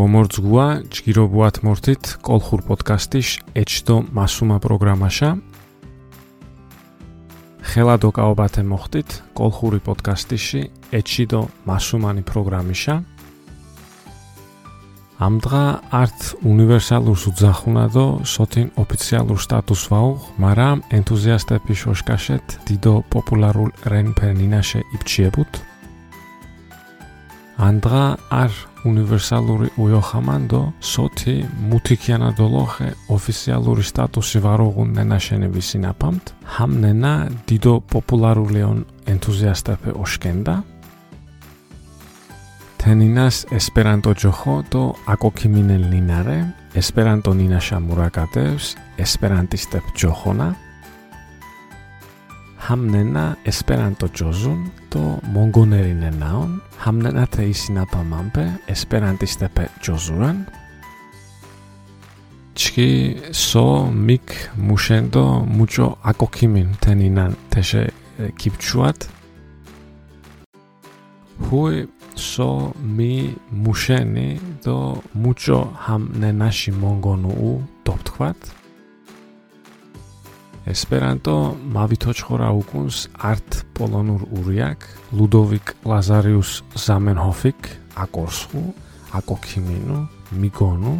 გომორძგუა ჯგირობუათ მორთით კოლხურ პოდკასტიშ ეჩდო მასუმა პროგრამაშა ხელადო კაობათე მოხდით კოლხური პოდკასტიში ეჩიდო მასუმანი პროგრამიშა ამდღა ართ უნივერსალურ სუძახუნადო სოთინ ოფიციალურ სტატუს ვაუღ, მაგრამ ენთუზიასტები შოშკაშეთ დიდო პოპულარულ რენფერნინაშე იფჩიებუთ. ანდღა არ უნივერსალური უიოხამანდო სოთი მუთიქიანა დოლოხე ოფიციალური სტატუსი ვაროღუნ ნენაშენების სინაფამთ. ჰამნენა დიდო პოპულარულიონ ენთუზიასტები ოშკენდა თენინას ესპერანტო ჯოხო დო აკოქიმინელ ნინარე ესპერანტო ნინაშა მურაკატევს ესპერანტისტებ ჯოხონა хамнена есперанто чозун, то монгонери наон, хамнена те исина па мампе, есперантисте пе чозуран. Чки со мик мушендо мучо ако кимин тен инан теше кипчуат. Хуй со ми мушени до мучо хам не наши монгону у топтхват. ესპერანტო მავითოჩხორა უკუნს არტ პოლონურ ურიაკ ლუდოვიკ ლაზარიუს ზამენჰოფიკ აკორსხუ აკოქიმინუ მიგონუ.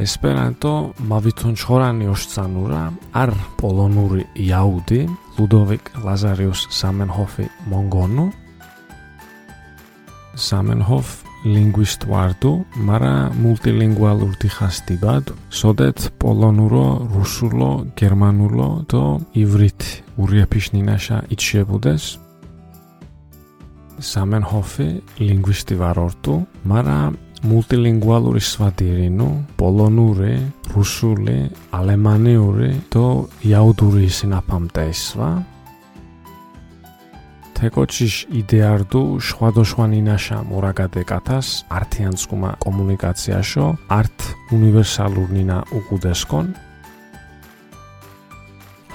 ესპერანტო მავითონჩხორანი ოშცანურა არ პოლონური იაუდი ლუდოვიკ ლაზარიუს ზამენჰოფი მონგონუ. ზამენჰოფ ლინგვისტ ვარდუ, მარა მულტილინგვალურ დიხასტიბად, სოდეთ პოლონურო, რუსულო, გერმანულო და ივრით ურიეფიშნინაშა იჩებუდეს. სამენჰოფი ლინგვისტი ვარორტუ, მარა მულტილინგვალური სვადირინუ, პოლონური, რუსული, ალემანიური და იაუდური სინაფამტესვა. თეკოჩიშ იდეარდუ შვადოშვანინაშა მორაგადეკათას ართიანსკუმა კომუნიკაციაშო არტ უნივერსალურნინა უყუდესკონ.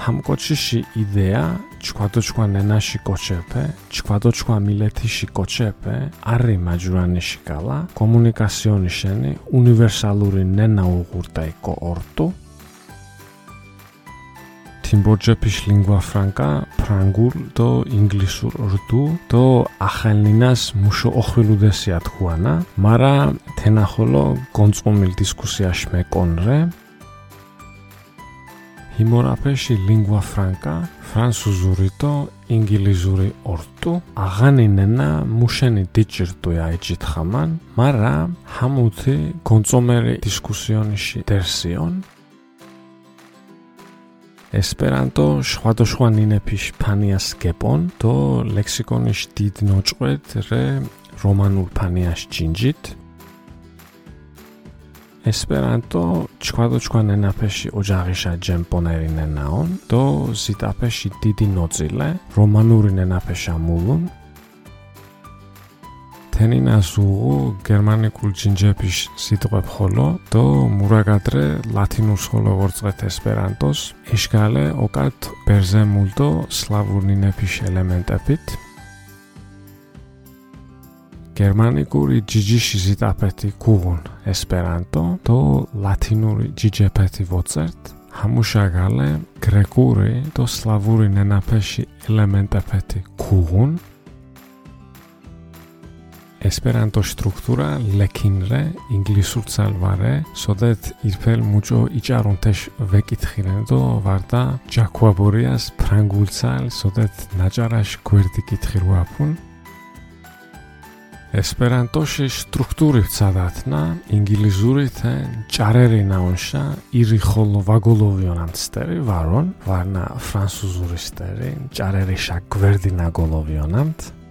ჰამკოჩიში იდეა ჩქვადოჩქვანენაში კოჩეფე ჩქვადოჩქვა მილეთიში კოჩეფე არი მაჯურანიში გალა კომუნიკაციონიშენი უნივერსალური ნენა უღურტაი კოორტუ თიმბორჯეფიშ ლინგვა ფრანკა ფრანგულ და ინგლისურ რდუ და ახალნინას მუშო ოხვილუდესია თქუანა მარა თენახოლო გონწუმილ დისკუსიაში მეკონრე ჰიმორაფეში ლინგვა ფრანკა ფრანსუზური და ინგლისური ორტუ. აღანინენა მუშენი დიჭირტუა ეჭითხამან მარა ჰამუთი გონწომერი დისკუსიონში დერსიონ ესპერანტო შვადოშვა ნინეფიშ ფანიას გეპონ დო ლექსიკონიშ დიდ ნოჭყვეთ რე რომანულ ფანიას ჯინჯით. ესპერანტო შვადოშვა ნენაფეში ოჯაღიშა ჯემპონერინენაონ დო ზიტაფეში დიდი ნოწილე რომანური ნენაფეშა მულუნ თენინას უღუ გერმანიკულ ჯინჯეფიშ სიტყვებ ხოლო დო მურაგადრე ლათინურ ხოლო ვორწყვეთ ესპერანტოს ეშგალე ოკათ ბერზემულდო სლავურნინეფიშ ელემენტებით. გერმანიკური ჯიჯიში ზიტაფეთი გუღუნ ესპერანტო დო ლათინური ჯიჯეფეთი ვოწერთ. ჰამუშაგალე გრეკური დო სლავური ნენაფეში ელემენტები გუღუნ ესპერანტო სტრუქტურა ლეკინრე ინგლისურ ცალვარე სოდეთ ირფელ მუჭო იჭარუნთეშ ვეკითხილენ დო ვარდა ჯაკვაბორიას ფრანგულ ცალ სოდეთ ნაჭარაშ გვერდი კითხილვაფუნ ესპერანტოში სტრუქტური ვცადათნა ინგლისური თა ჭარერინაონშა ირი ხოლო ვაგოლოვიონამცტერი ვარონ ვარნა ფრანსუზურისტერი ჭარერიშა გვერდი ნაგოლოვიონამთ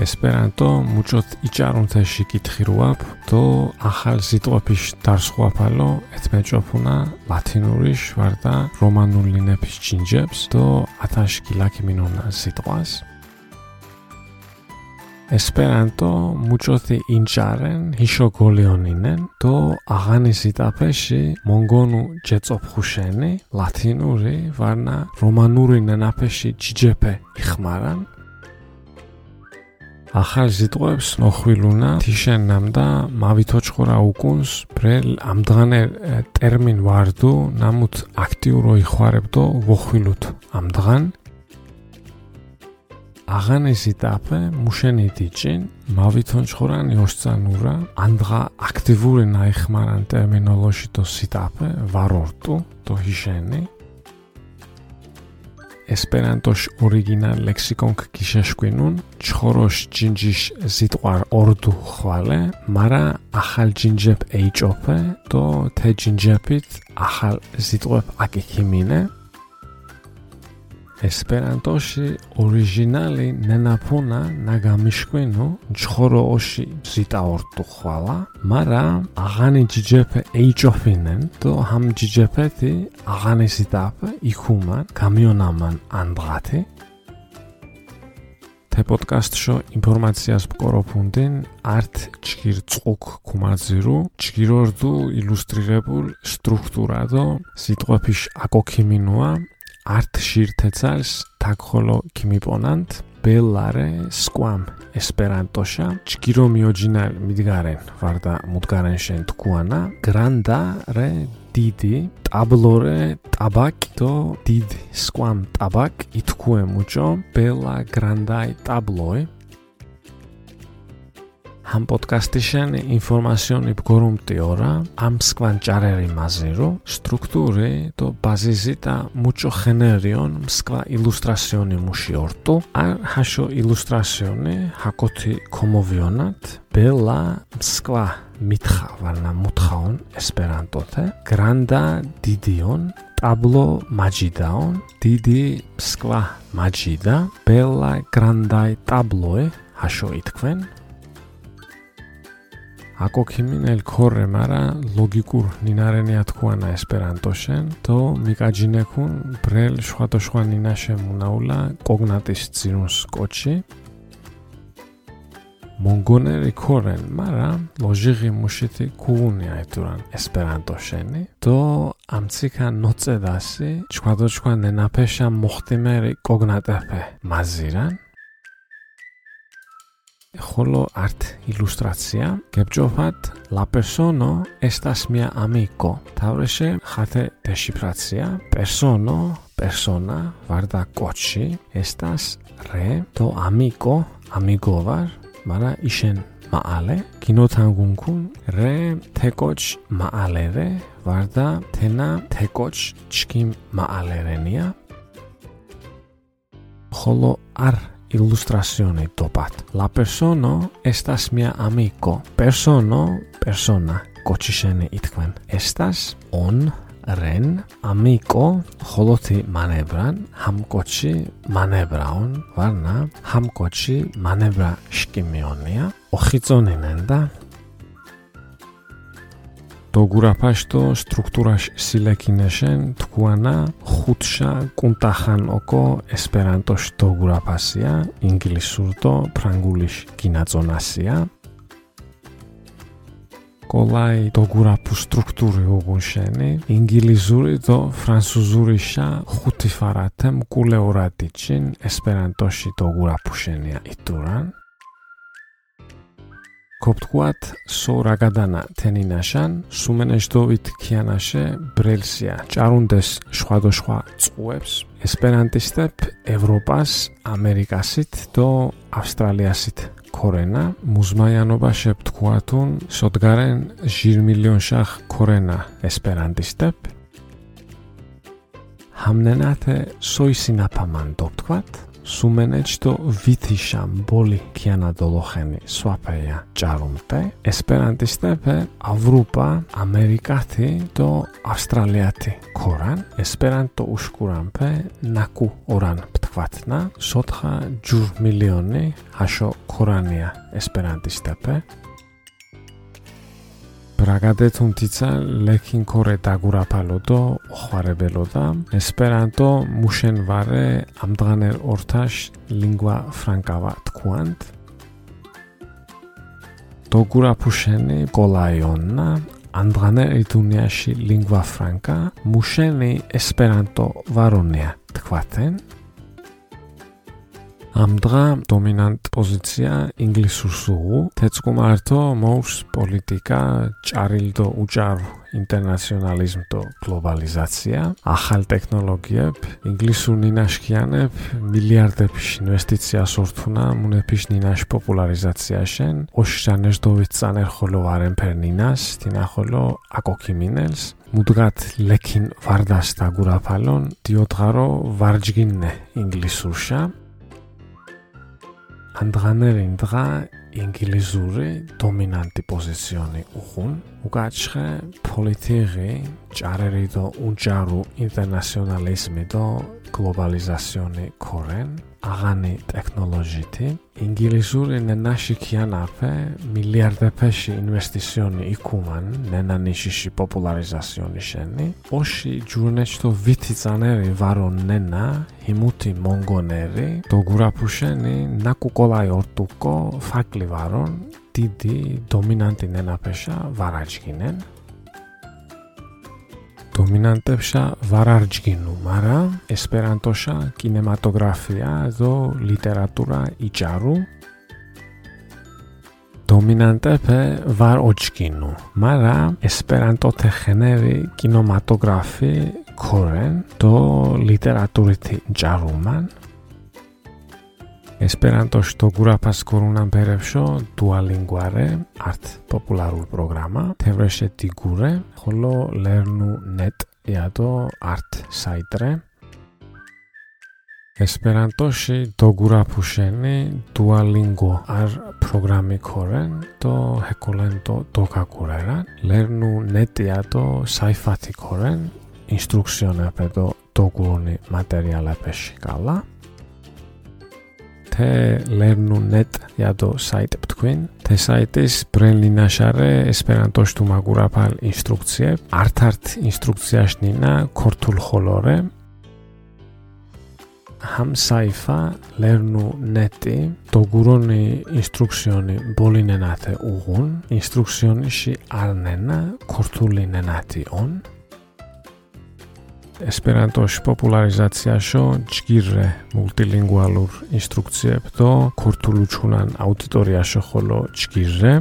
ესპერანტო მუჭოთ იჭარუნთეში კითხირუაფ დო ახალ სიტყვაფიშ დარსხვაფალო ეთმეჭოფუნა ლათინურიშ ვარდა რომანულ ლინეფის ჯინჯებს დო ათაშკი ლაკიმინონა სიტყვას. ესპერანტო მუჭოთი ინჭარენ ჰიშო გოლეონინენ დო აღანი სიტაფეში მონგონუ ჯეწოფხუშენი ლათინური ვარნა რომანური ნენაფეში ჯიჯეფე იხმარან ახალ ზიტყვებს ნოხვილუნა თიშენნამ და მავითოჩხურა უკუნს ბრელ ამდღანე ტერმინ ვარდუ ნამუთ აქტიურო იხوارებდო ვოხვილუთ ამდღან. აღანეს იტაფე მუშენი დიჭინ მავითოჩხურანი ოსცანურა ანდღა აქტიური ნაიხმარან ტერმინოლოში დო სიტაფე ვარორტუ დო ჰიშენი. ესპერანტოშ ორიგინალ ლექსიკონ ქიშაშკვინუნ ჩხოროშ ჯინჯიშ ზიტყვარ ორდუ ხვალე მარა ახალ ჯინჯებ ეიჭოფე თო თე ჯინჯეპით ახალ ზიტყვებ აკიქიმინე ესპერანტოში ორიგინალი ნენაფუნა ნაგამიშკვინუ ჩხოროში ზიტაორტუ ხვალა მარა აღანი ჯიჯეფე ეიჭოფინენ თო ჰამ ჯიჯეფეთი აღანი ზიტაფე იქუმან გამიონამან ანდღათი. թե პოდკასტშო ინფორმაციას ბკოროფუნდინ არტ ჩგირ წუქ კუმაძირუ ჩგირორდუ ილუსტრირებულ სტრუქტურადო სიტყვაფიშ აკოქიმინუა არტ შირთეცალს თაქხოლო ქიმიპონანთ ბელარე სკვამ ესპერანტოშა ჩგირო მიოჯინალ მიდგარენ ვარდა მუდგარენ შენ თქუანა გრანდა რე დიდი ტაბლორე ტაბაკი დო დიდი სკვამ ტაბაკ ითქუე მუჭო ბელა გრანდაი ტაბლოე ამ პოდკასტიშენ ინფორმაციონი ბგორუმტი ორა ამ სკვან ჭარერი მაზირო სტრუქტურე და ბაზიზი და მუჭო ხენერიონ სკვა ილუსტრაციონი მუში ორტო არ ჰაშო ილუსტრაციონი ჰაკოთი კომოვიონატ ბელა სკვა მითხა ვარნა მუთხაონ ესპერანტოთე გრანდა დიდიონ ტაბლო მაჯიდაონ დიდი სკვა მაჯიდა ბელა გრანდაი ტაბლოე ჰაშო ითქვენ აკოქიმინელ ქორე მარა ლოგიკურ ნინარენია თქუანა ესპერანტოშენ თო მიკაჯინეკუნ ბრელ შვადოშვა ნინაშე მუნაულა კოგნატის ძინუს კოჩი. მონგონერი ქორენ მარა ლოჟიღი მუშიტი კუუნი აიტურან ესპერანტოშენი. თო ამციკა ნოცედასი შვადოშვა ნენაფეშა მოხტიმერი კოგნატეფე მაზირან ხოლო არტ ილუსტრაცია. გებჯოფათ la persona estas mia amico თავრეშე ხათე დეშიფრაცია. persona persona ვარდა კოჩი. estas re to amico amigo var მარა იშენ მაალე. კინოთანგუნკუნ re თეკოჩ მაალერე ვარდა თენა თეკოჩ ჩკიმ მაალერენია. ხოლო არ illustrazione topat. La persona estas mia amico. Persono, persona. Kochishene itkven. Estas on ren amico holoti manebran ham kochi manebraun varna ham kochi manebra shkimionia Το γουραπάστο, στρουκτούρας συλλεκίνεσεν, τκουανά, χούτσα, κουνταχανοκό, εσπεραντός το γουραπάσια, ιγκλισούρτο, πραγγούλης κοινατζονάσια. Κολλάει το γουραπού στρουκτούρι ουγουσένι, ιγκλιζούρι το φρανσουζούρισα, χούτιφαρατέμ, κουλεορατίτσιν, εσπεραντός το γουραπούσενια ιτούραν. გოფთქვათ სო რაგადანა თენინაშან სუმენეშდოვით ქიანაშე ბრელსია ჭარუნდეს შვადოშვა წუებს ესპერანტისტებ ევროპას ამერიკასით დო ავსტრალიასით ქორენა მუზმაიანობა შეფთქვათუნ სოდგარენ ჟირ მილიონ შახ ქორენა ესპერანტისტებ. ჰამნენათე სოისინაფამან დოფთქვათ σουμενέτσι το βήθησα πολύ και ανατολόχενη σουαπέια τζάρουμπε, εσπέραν τη στέπε αυρούπα αμερικάτη το αυστραλιάτη κοράν, εσπέραν το ουσκουράμπε νακού ουράν πτκβάτνα, σότχα τζουρ μιλιόνι χασο κορανία εσπέραν στέπε, ბრაგადე თუნთიცა ლექინ კორე დაგურაფალოდო ხვარებელოდა ესპერანტო მუშენ ვარე ამდღანერ ორთაშ ლინგვა ფრანკავა თქუანთ დოგურაფუშენი კოლაიონა ამდღანერ იტუნიაში ლინგვა ფრანკა მუშენი ესპერანტო ვარონია თქვათენ ამ დღა დომინანტ პოზიცია ინგლისურ სულ თეცკუმართო მოუს პოლიტიკა ჭარილდო უჭარო ინტერნაციონალიზმ და გლობალიზაცია. ახალ ტექნოლოგიებ ინგლისურ ნინაშქიანებ მილიარდების ინვესტიციას ორთუნა მუნეფიშ ნინაშ პოპულარიზაციაშენ ოშჟანეჟდოვით წანერ ხოლო არენფერ ნინას თინახოლო აკოქიმინელს მუდღათ ლექინ ვარდას დაგურაფალონ. დიოდგარო ვარჯგინნე ინგლისურშა ანდღანერინ დღა ინგლისური დომინანტი პოზიციონი უხუნ უკაჩხე პოლიტიკი ჭარერი და უნჭარო ინტერნაციონალიზმი და გლობალიზაციონი ქორენ აღანი ტექნოლოგიითი ინგლისური ნანაშიქიანაფე მილიარდეფეში ინვესტიციონი იქუმან ნანანიშიში პოპულარიზაციონი შენი ოში ჯურნეჩტო ვითი წანერი ვარონ ნენა ჰიმუთი მონგონერი დოგურაფუშენი ნაკუკოლაი ორტუკო ფაკლი ვარონ დიდი დომინანტი ნენაფეშა ვარაჯგინენ დომინანტებშა ვარარჯგინუ, მარა ესპერანტოშა კინემატოგრაფია ზო ლიტერატურა იჭარუ. დომინანტებე ვარ ოჩკინუ, მარა ესპერანტოთე ხენერი კინემატოგრაფი ქორენ დო ლიტერატურითი იჭარუმან. ესპერანტოში დოგურაფას კორუნან ბერევშო დუალინგვარე არტ პოპულარულ პროგრამა თევრეშე დგურე ხოლო ლერნუ ნეტ იადო არტ საიტრე ესპერანტოში დოგურაფუშენი დუალინგო არ პროგრამი ქორენ დო ჰეკოლენტო დოგაგურერა ლერნუ ნეტ იადო საიფათი ქორენ ინსტრუქციონები დო დოგურონი მატერიალებში გალა թե learnu.net yado site between թե site-ის ბრენლინაშარე ესპერანტოში თუ მაგურაფალ ინსტრუქციე არტ-არტ ინსტრუქციაში ქორთულ ხოლორე ham saifa learnu.net-ი დოგურონი ინსტრუქციონი ბოლინენათე უღუნ ინსტრუქციონიში არნენა ქორთულინენათი on ესპერანტოში პოპულარიზაციაშო ჯგირე მულტილინგვალურ ინსტრუქციებდო ქურთული ჩუნან აუდიტორიაშო ხოლო ჯგირე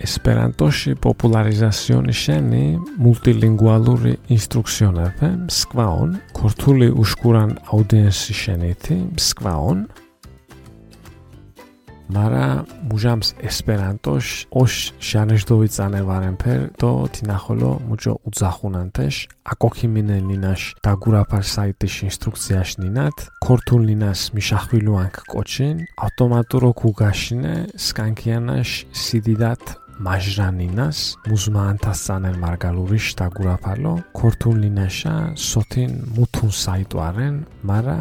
ესპერანტოში პოპულარიზაციონი შენი მულტილინგვალური ინსტრუქციონები სკვაონ ქურთული უშკურან აუდიენსი შენითი სკვაონ მარა მუჟამს ესპერანტოშ ოშ ჟანეჟდოვი წანევარენ ფერ დო თინახოლო მუჯო უძახუნანთეშ აკოქიმინენ ნინაშ დაგურაფარ საიტის ინსტრუქციაში ნინათ ქორთულ ნინას მიშახვილუანკ კოჩინ ავტომატურო კუგაშინე სკანკიანაშ სიდიდათ მაჟრანინას მუზმაანთას წანერ მარგალურიშ დაგურაფალო ქორთულინაშა სოთინ მუთუნ საიტვარენ მარა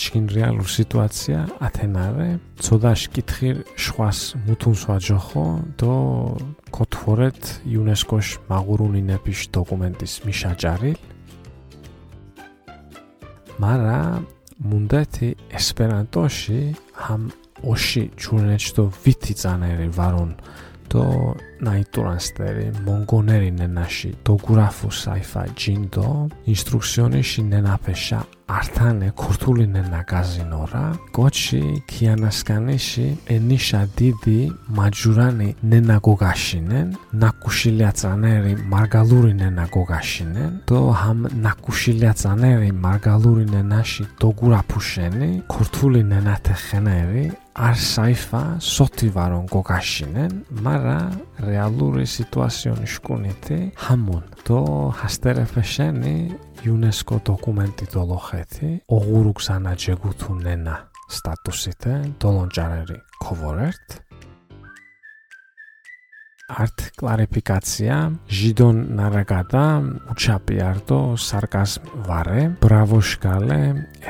ჩინ რეალურ სიტუაცია ათენარე ცოდაშ კითხիր შვას მუთუნ სვაჯოხო დო ქოთფორეთ იუნესკოშ მაღურუნინეპიშ დოკუმენტის მიშაჭარი მარა მუნდეთი ესპერანტოში ჰამ ოში ჩურნეჩდო ვითი წანერი ვარონ დო ნაიტურანსტერი მონგონერი ნენაში დოგურაფუ საიფა ჯინდო ინსტრუქციონიში ნენაფეშა ართანე ქურთული ნენა გაზინორა გოჩი კიანასკანიში ენიშა დიდი მაჯურანი ნენა გოგაშინენ ნაკუშილიაცანერი მარგალური ნენა გოგაშინენ დო ჰამ ნაკუშილიაცანერი მარგალური ნენაში დოგურაფუშენი ქურთული ნენათე ხენერი არ საიფა სოთი ვარონ გოგაშინენ მარა რეალური სიტუაციონი შკუნითი. ჰამონ. დო ჰასტერეფეშენი იუნესკო დოკუმენტი დოლოხეთი ოღურუქსანა ჯეგუთუნენა სტატუსით დოლონჭარერი ქოვორერტ არტ კლარიფიკაცია ჟიდონ ნარაგადა უჩაპიარდო სარკაზმ ვარე ბრავოშგალე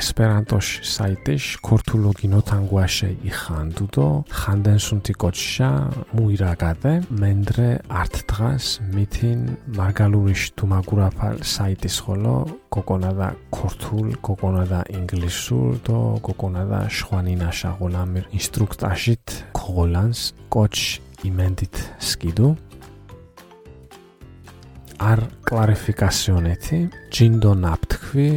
ესპერანტოშ საიტიშ ქორთულოგინოთანგუაშე იხანდუდო ხანდენსუნთი კოჩშა მუირაგადე მენდრე არტ დღას მითინ მარგალურიშ თუმაგურაფალ საიტის ხოლო კოკონადა ქორთულ კოკონადა ინგლისურ და კოკონადა შვანინაშა ღოლამირ ინსტრუქტაჟით ქოლანს კოჩ იმენდით სკიდუ. არ კლარიფიკაციონეთი ჯინდო ნაფთქვი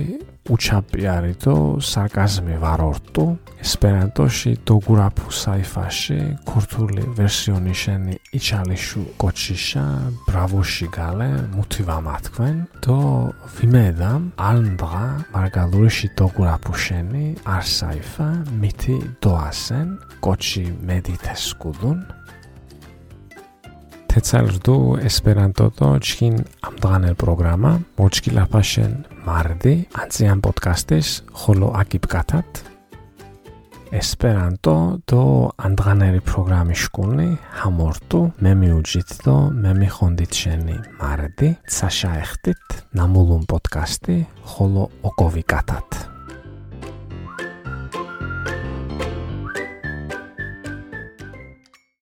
უჩაპიარი და სარკაზმი ვარორტუ ესპერანტოში დოგურაფუ საიფაში ქურთული ვერსიონი შენი იჩალიშუ კოჩიშა ბრავოში გალე მუთივამათქვენ და ვიმედა ალნდღა მარგალურიში დოგურაფუ შენი არსაიფა მითი დოასენ კოჩი მედიტესკუდუნ თეცალრდუ ესპერანტო და ჩქინ ამდღანელ პროგრამა მოჩკი ლაფაშენ მარდი ანციან პოდკასტის ხოლო აკიპკათათ ესპერანტო და ამდღანელი პროგრამი შკუნი ჰამორტუ მე მიუჯით და მე მიხონდით შენი მარდი საშაეხტით ნამულუნ პოდკასტი ხოლო ოკოვიკათათ